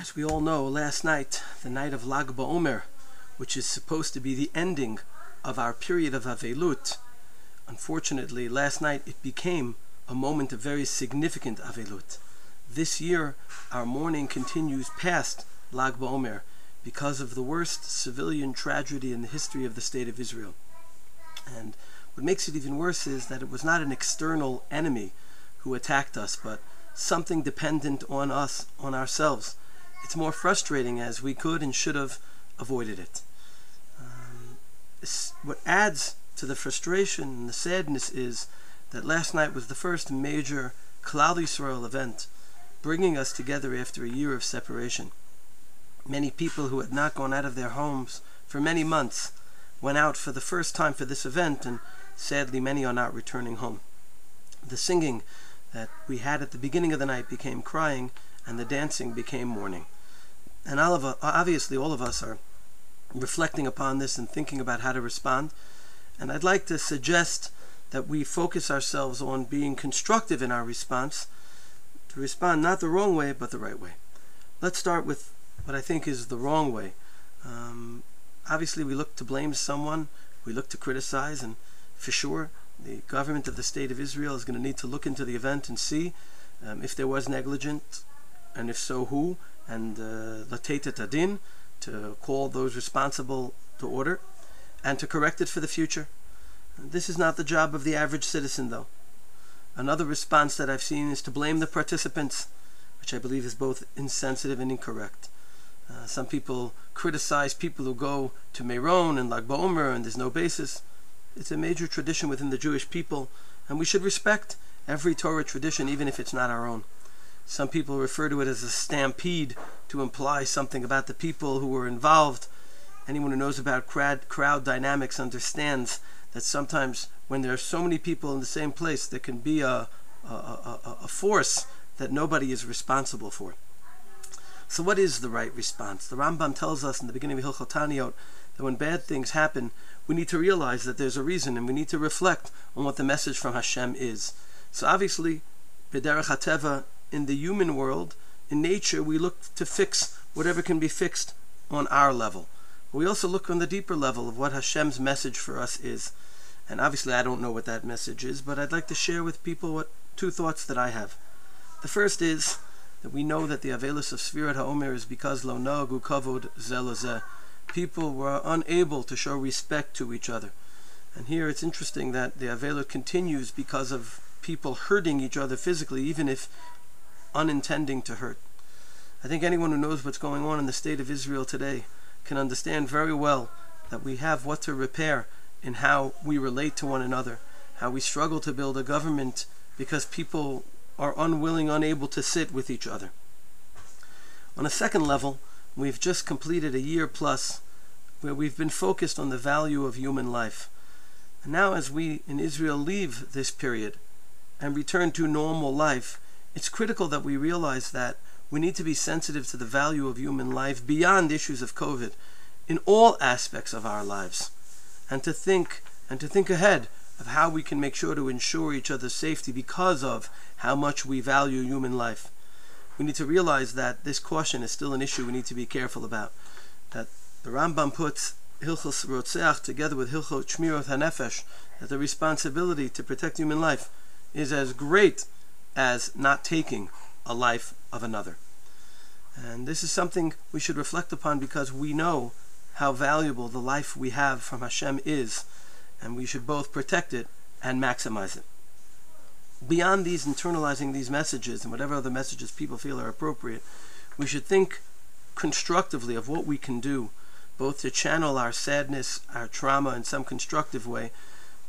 As we all know, last night, the night of Lag BaOmer, which is supposed to be the ending of our period of Avelut, unfortunately, last night it became a moment of very significant Avelut. This year, our mourning continues past Lag BaOmer because of the worst civilian tragedy in the history of the State of Israel. And what makes it even worse is that it was not an external enemy who attacked us, but something dependent on us, on ourselves. It's more frustrating as we could and should have avoided it. Um, what adds to the frustration and the sadness is that last night was the first major Klal Yisrael event, bringing us together after a year of separation. Many people who had not gone out of their homes for many months went out for the first time for this event, and sadly, many are not returning home. The singing that we had at the beginning of the night became crying, and the dancing became mourning. And all of, obviously, all of us are reflecting upon this and thinking about how to respond. And I'd like to suggest that we focus ourselves on being constructive in our response, to respond not the wrong way, but the right way. Let's start with what I think is the wrong way. Um, obviously, we look to blame someone, we look to criticize, and for sure, the government of the State of Israel is going to need to look into the event and see um, if there was negligence, and if so, who, and latetet uh, adin, to call those responsible to order, and to correct it for the future. This is not the job of the average citizen, though. Another response that I've seen is to blame the participants, which I believe is both insensitive and incorrect. Uh, some people criticize people who go to Meron and Lag BaOmer and there's no basis. It's a major tradition within the Jewish people, and we should respect every Torah tradition, even if it's not our own. Some people refer to it as a stampede to imply something about the people who were involved. Anyone who knows about crowd, crowd dynamics understands that sometimes when there are so many people in the same place, there can be a, a, a, a force that nobody is responsible for. So what is the right response? The Rambam tells us in the beginning of Hilchot that when bad things happen, we need to realize that there's a reason and we need to reflect on what the message from Hashem is. So obviously, B'derech HaTeva, in the human world, in nature, we look to fix whatever can be fixed on our level. We also look on the deeper level of what Hashem's message for us is. And obviously, I don't know what that message is, but I'd like to share with people what two thoughts that I have. The first is that we know that the Avelis of Sfirat HaOmer is because Lo Nagu Kavod Zelazeh. People were unable to show respect to each other. And here it's interesting that the Avelit continues because of people hurting each other physically, even if unintending to hurt. I think anyone who knows what's going on in the state of Israel today can understand very well that we have what to repair in how we relate to one another, how we struggle to build a government because people are unwilling, unable to sit with each other. On a second level, we've just completed a year plus where we've been focused on the value of human life. And now, as we in Israel leave this period and return to normal life, it's critical that we realize that we need to be sensitive to the value of human life beyond issues of COVID in all aspects of our lives and to think and to think ahead of how we can make sure to ensure each other's safety because of how much we value human life. We need to realize that this caution is still an issue we need to be careful about. That the Rambam puts Hilchos Rotzeach together with Hilchot Shmirot HaNefesh, that the responsibility to protect human life is as great as not taking a life of another. And this is something we should reflect upon because we know how valuable the life we have from Hashem is and we should both protect it and maximize it. Beyond these internalizing these messages and whatever other messages people feel are appropriate, we should think constructively of what we can do, both to channel our sadness, our trauma in some constructive way,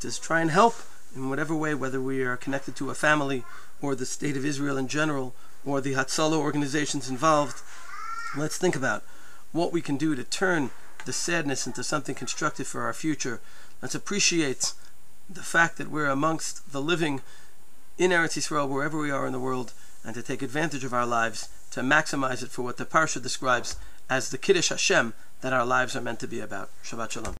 to try and help in whatever way, whether we are connected to a family or the state of Israel in general or the Hatzalah organizations involved. Let's think about what we can do to turn the sadness into something constructive for our future. Let's appreciate the fact that we're amongst the living in Eretz Yisrael, wherever we are in the world, and to take advantage of our lives to maximize it for what the Parsha describes as the Kiddush Hashem that our lives are meant to be about. Shabbat Shalom.